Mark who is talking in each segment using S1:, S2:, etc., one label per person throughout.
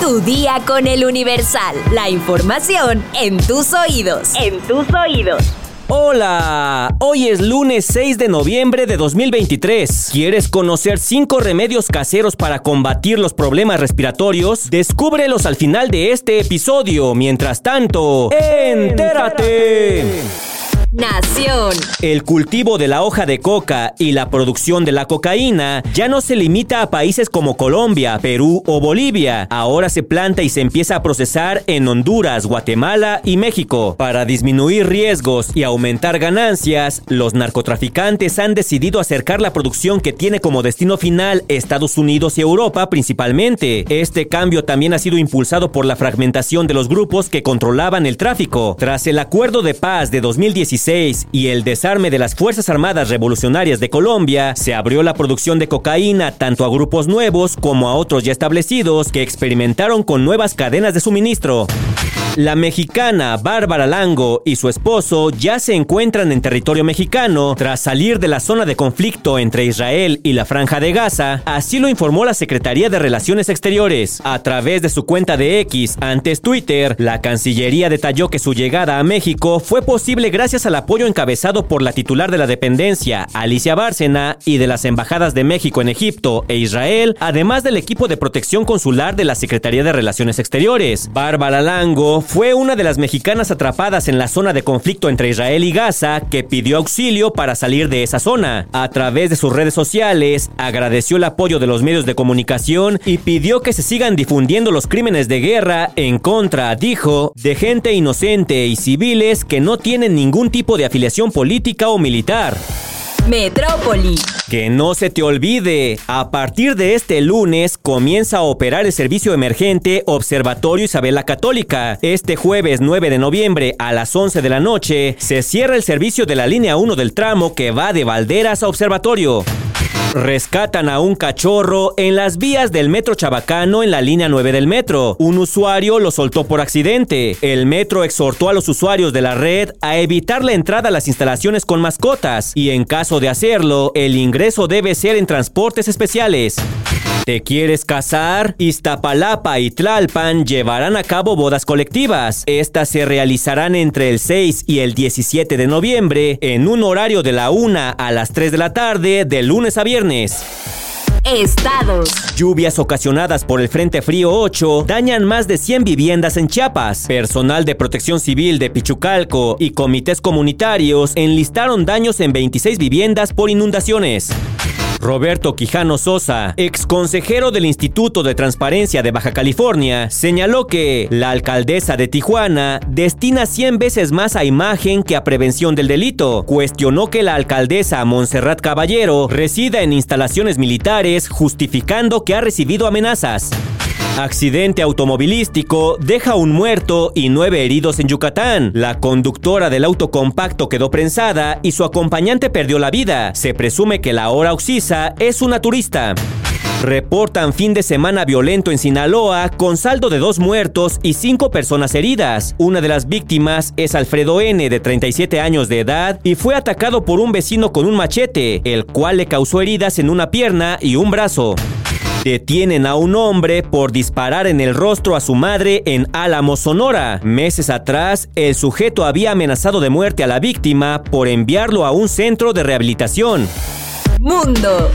S1: Tu día con el Universal. La información en tus oídos. En tus oídos.
S2: Hola, hoy es lunes 6 de noviembre de 2023. ¿Quieres conocer 5 remedios caseros para combatir los problemas respiratorios? Descúbrelos al final de este episodio. Mientras tanto, entérate.
S1: Nación.
S2: El cultivo de la hoja de coca y la producción de la cocaína ya no se limita a países como Colombia, Perú o Bolivia. Ahora se planta y se empieza a procesar en Honduras, Guatemala y México. Para disminuir riesgos y aumentar ganancias, los narcotraficantes han decidido acercar la producción que tiene como destino final Estados Unidos y Europa principalmente. Este cambio también ha sido impulsado por la fragmentación de los grupos que controlaban el tráfico. Tras el acuerdo de paz de 2017, y el desarme de las Fuerzas Armadas Revolucionarias de Colombia, se abrió la producción de cocaína tanto a grupos nuevos como a otros ya establecidos que experimentaron con nuevas cadenas de suministro. La mexicana Bárbara Lango y su esposo ya se encuentran en territorio mexicano tras salir de la zona de conflicto entre Israel y la Franja de Gaza, así lo informó la Secretaría de Relaciones Exteriores. A través de su cuenta de X, antes Twitter, la Cancillería detalló que su llegada a México fue posible gracias al apoyo encabezado por la titular de la dependencia, Alicia Bárcena, y de las embajadas de México en Egipto e Israel, además del equipo de protección consular de la Secretaría de Relaciones Exteriores. Bárbara Lango fue una de las mexicanas atrapadas en la zona de conflicto entre Israel y Gaza que pidió auxilio para salir de esa zona. A través de sus redes sociales, agradeció el apoyo de los medios de comunicación y pidió que se sigan difundiendo los crímenes de guerra en contra, dijo, de gente inocente y civiles que no tienen ningún tipo de afiliación política o militar.
S1: Metrópoli.
S2: Que no se te olvide, a partir de este lunes comienza a operar el servicio emergente Observatorio Isabel la Católica. Este jueves 9 de noviembre a las 11 de la noche se cierra el servicio de la línea 1 del tramo que va de Valderas a Observatorio. Rescatan a un cachorro en las vías del metro Chabacano en la línea 9 del metro. Un usuario lo soltó por accidente. El metro exhortó a los usuarios de la red a evitar la entrada a las instalaciones con mascotas y en caso de hacerlo, el ingreso debe ser en transportes especiales. ¿Te quieres casar? Iztapalapa y Tlalpan llevarán a cabo bodas colectivas. Estas se realizarán entre el 6 y el 17 de noviembre en un horario de la 1 a las 3 de la tarde de lunes a viernes.
S1: Estados.
S2: Lluvias ocasionadas por el Frente Frío 8 dañan más de 100 viviendas en Chiapas. Personal de protección civil de Pichucalco y comités comunitarios enlistaron daños en 26 viviendas por inundaciones. Roberto Quijano Sosa, ex consejero del Instituto de Transparencia de Baja California, señaló que la alcaldesa de Tijuana destina 100 veces más a imagen que a prevención del delito. Cuestionó que la alcaldesa Montserrat Caballero resida en instalaciones militares, justificando que ha recibido amenazas. Accidente automovilístico deja un muerto y nueve heridos en Yucatán. La conductora del auto compacto quedó prensada y su acompañante perdió la vida. Se presume que la hora oxisa es una turista. Reportan fin de semana violento en Sinaloa con saldo de dos muertos y cinco personas heridas. Una de las víctimas es Alfredo N, de 37 años de edad, y fue atacado por un vecino con un machete, el cual le causó heridas en una pierna y un brazo. Detienen a un hombre por disparar en el rostro a su madre en Álamo, Sonora. Meses atrás, el sujeto había amenazado de muerte a la víctima por enviarlo a un centro de rehabilitación.
S1: Mundo.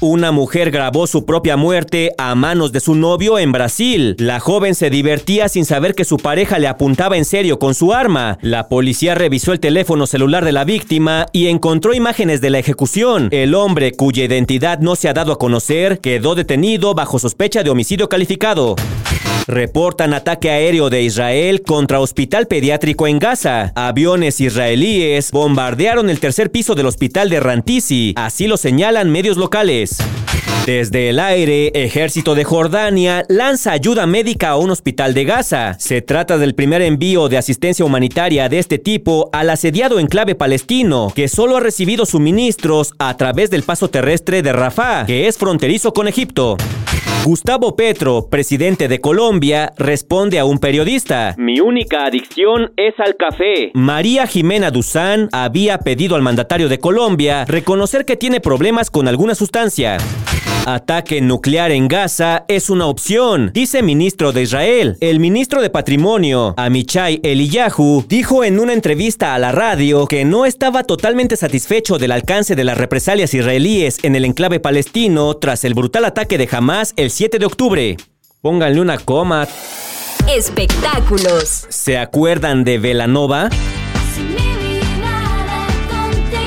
S2: Una mujer grabó su propia muerte a manos de su novio en Brasil. La joven se divertía sin saber que su pareja le apuntaba en serio con su arma. La policía revisó el teléfono celular de la víctima y encontró imágenes de la ejecución. El hombre, cuya identidad no se ha dado a conocer, quedó detenido bajo sospecha de homicidio calificado. Reportan ataque aéreo de Israel contra hospital pediátrico en Gaza. Aviones israelíes bombardearon el tercer piso del hospital de Rantisi, así lo señalan medios locales. Desde el aire, Ejército de Jordania lanza ayuda médica a un hospital de Gaza. Se trata del primer envío de asistencia humanitaria de este tipo al asediado enclave palestino, que solo ha recibido suministros a través del paso terrestre de Rafah, que es fronterizo con Egipto. Gustavo Petro, presidente de Colombia, responde a un periodista. Mi única adicción es al café. María Jimena Duzán había pedido al mandatario de Colombia reconocer que tiene problemas con algunas sustancias Ataque nuclear en Gaza es una opción, dice ministro de Israel. El ministro de Patrimonio, Amichai Eliyahu, dijo en una entrevista a la radio que no estaba totalmente satisfecho del alcance de las represalias israelíes en el enclave palestino tras el brutal ataque de Hamas el 7 de octubre. Pónganle una coma.
S1: Espectáculos.
S2: ¿Se acuerdan de Velanova?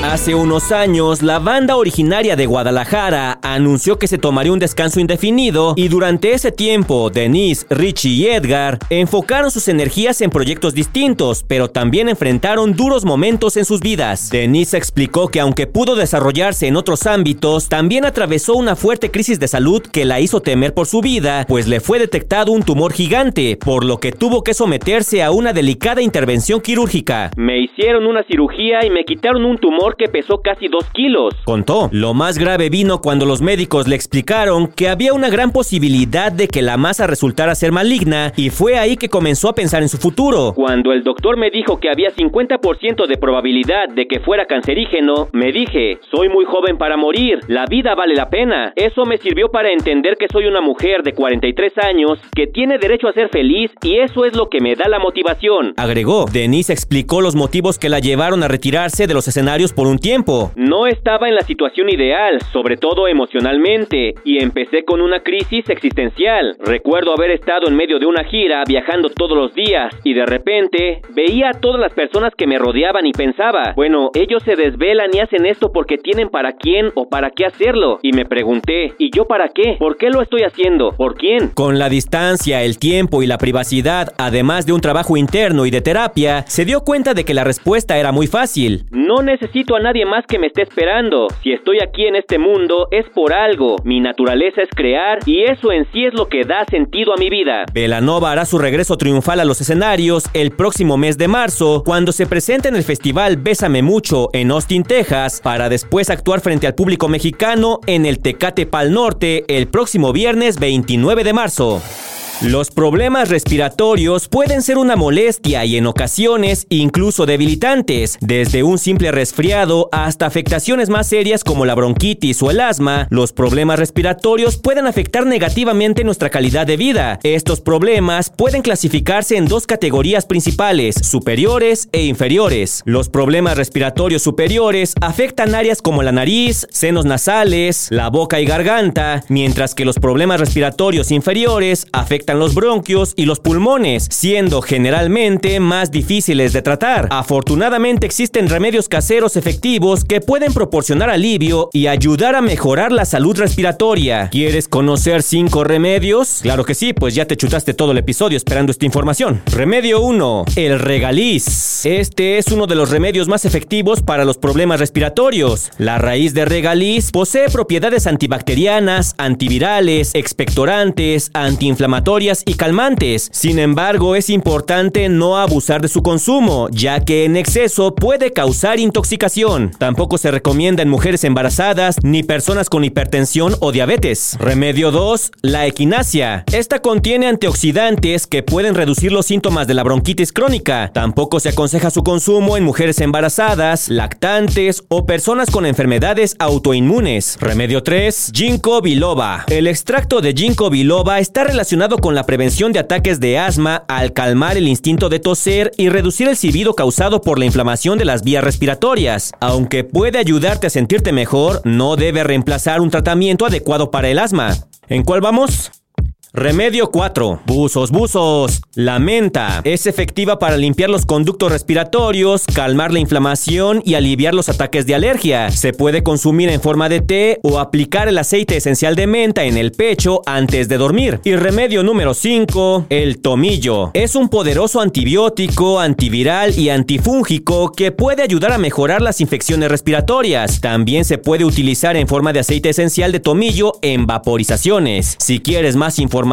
S2: Hace unos años, la banda originaria de Guadalajara anunció que se tomaría un descanso indefinido y durante ese tiempo, Denise, Richie y Edgar enfocaron sus energías en proyectos distintos, pero también enfrentaron duros momentos en sus vidas. Denise explicó que aunque pudo desarrollarse en otros ámbitos, también atravesó una fuerte crisis de salud que la hizo temer por su vida, pues le fue detectado un tumor gigante, por lo que tuvo que someterse a una delicada intervención quirúrgica.
S3: Me hicieron una cirugía y me quitaron un tumor que pesó casi dos kilos.
S2: Contó. Lo más grave vino cuando los médicos le explicaron que había una gran posibilidad de que la masa resultara ser maligna y fue ahí que comenzó a pensar en su futuro.
S3: Cuando el doctor me dijo que había 50% de probabilidad de que fuera cancerígeno, me dije, soy muy joven para morir, la vida vale la pena. Eso me sirvió para entender que soy una mujer de 43 años que tiene derecho a ser feliz y eso es lo que me da la motivación.
S2: Agregó, Denise explicó los motivos que la llevaron a retirarse de los escenarios por un tiempo.
S3: No estaba en la situación ideal, sobre todo emocionalmente, y empecé con una crisis existencial. Recuerdo haber estado en medio de una gira, viajando todos los días, y de repente veía a todas las personas que me rodeaban y pensaba, bueno, ellos se desvelan y hacen esto porque tienen para quién o para qué hacerlo. Y me pregunté, ¿y yo para qué? ¿Por qué lo estoy haciendo? ¿Por quién?
S2: Con la distancia, el tiempo y la privacidad, además de un trabajo interno y de terapia, se dio cuenta de que la respuesta era muy fácil.
S3: No necesito a nadie más que me esté esperando. Si estoy aquí en este mundo es por algo. Mi naturaleza es crear y eso en sí es lo que da sentido a mi vida.
S2: Velanova hará su regreso triunfal a los escenarios el próximo mes de marzo, cuando se presente en el festival Bésame Mucho en Austin, Texas, para después actuar frente al público mexicano en el Tecate Pal Norte el próximo viernes 29 de marzo. Los problemas respiratorios pueden ser una molestia y en ocasiones incluso debilitantes, desde un simple resfriado hasta afectaciones más serias como la bronquitis o el asma. Los problemas respiratorios pueden afectar negativamente nuestra calidad de vida. Estos problemas pueden clasificarse en dos categorías principales, superiores e inferiores. Los problemas respiratorios superiores afectan áreas como la nariz, senos nasales, la boca y garganta, mientras que los problemas respiratorios inferiores afectan los bronquios y los pulmones, siendo generalmente más difíciles de tratar. Afortunadamente existen remedios caseros efectivos que pueden proporcionar alivio y ayudar a mejorar la salud respiratoria. ¿Quieres conocer cinco remedios? Claro que sí, pues ya te chutaste todo el episodio esperando esta información. Remedio 1. El regaliz. Este es uno de los remedios más efectivos para los problemas respiratorios. La raíz de regaliz posee propiedades antibacterianas, antivirales, expectorantes, antiinflamatorias, y calmantes. Sin embargo, es importante no abusar de su consumo, ya que en exceso puede causar intoxicación. Tampoco se recomienda en mujeres embarazadas ni personas con hipertensión o diabetes. Remedio 2. La equinacia. Esta contiene antioxidantes que pueden reducir los síntomas de la bronquitis crónica. Tampoco se aconseja su consumo en mujeres embarazadas, lactantes o personas con enfermedades autoinmunes. Remedio 3. Ginkgo biloba. El extracto de ginkgo biloba está relacionado con con la prevención de ataques de asma al calmar el instinto de toser y reducir el silbido causado por la inflamación de las vías respiratorias. Aunque puede ayudarte a sentirte mejor, no debe reemplazar un tratamiento adecuado para el asma. ¿En cuál vamos? Remedio 4. Buzos, buzos. La menta es efectiva para limpiar los conductos respiratorios, calmar la inflamación y aliviar los ataques de alergia. Se puede consumir en forma de té o aplicar el aceite esencial de menta en el pecho antes de dormir. Y remedio número 5. El tomillo. Es un poderoso antibiótico, antiviral y antifúngico que puede ayudar a mejorar las infecciones respiratorias. También se puede utilizar en forma de aceite esencial de tomillo en vaporizaciones. Si quieres más información,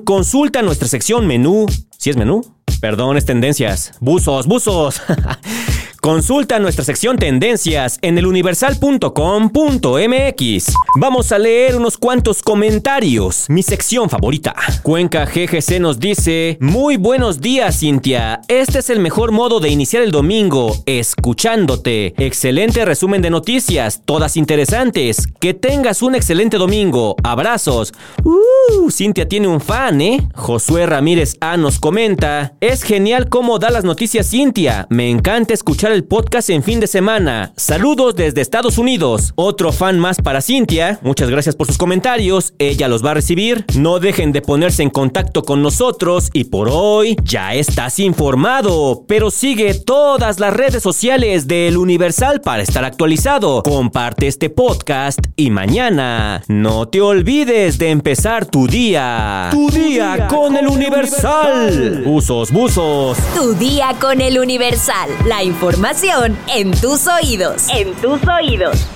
S2: consulta nuestra sección menú. ¿Si es menú? Perdón, es tendencias. Buzos, buzos. Consulta nuestra sección Tendencias en eluniversal.com.mx. Vamos a leer unos cuantos comentarios. Mi sección favorita. Cuenca GGC nos dice: Muy buenos días, Cintia. Este es el mejor modo de iniciar el domingo, escuchándote. Excelente resumen de noticias, todas interesantes. Que tengas un excelente domingo. Abrazos. Uh, Cintia tiene un fan, ¿eh? Josué Ramírez A nos comenta: Es genial cómo da las noticias Cintia. Me encanta escuchar el podcast en fin de semana. Saludos desde Estados Unidos. Otro fan más para Cintia. Muchas gracias por sus comentarios. Ella los va a recibir. No dejen de ponerse en contacto con nosotros y por hoy ya estás informado. Pero sigue todas las redes sociales del Universal para estar actualizado. Comparte este podcast y mañana no te olvides de empezar tu día. Tu, día, con, el Universal. Usos, buzos.
S1: Tu día con el Universal. La información en tus oídos. En tus oídos.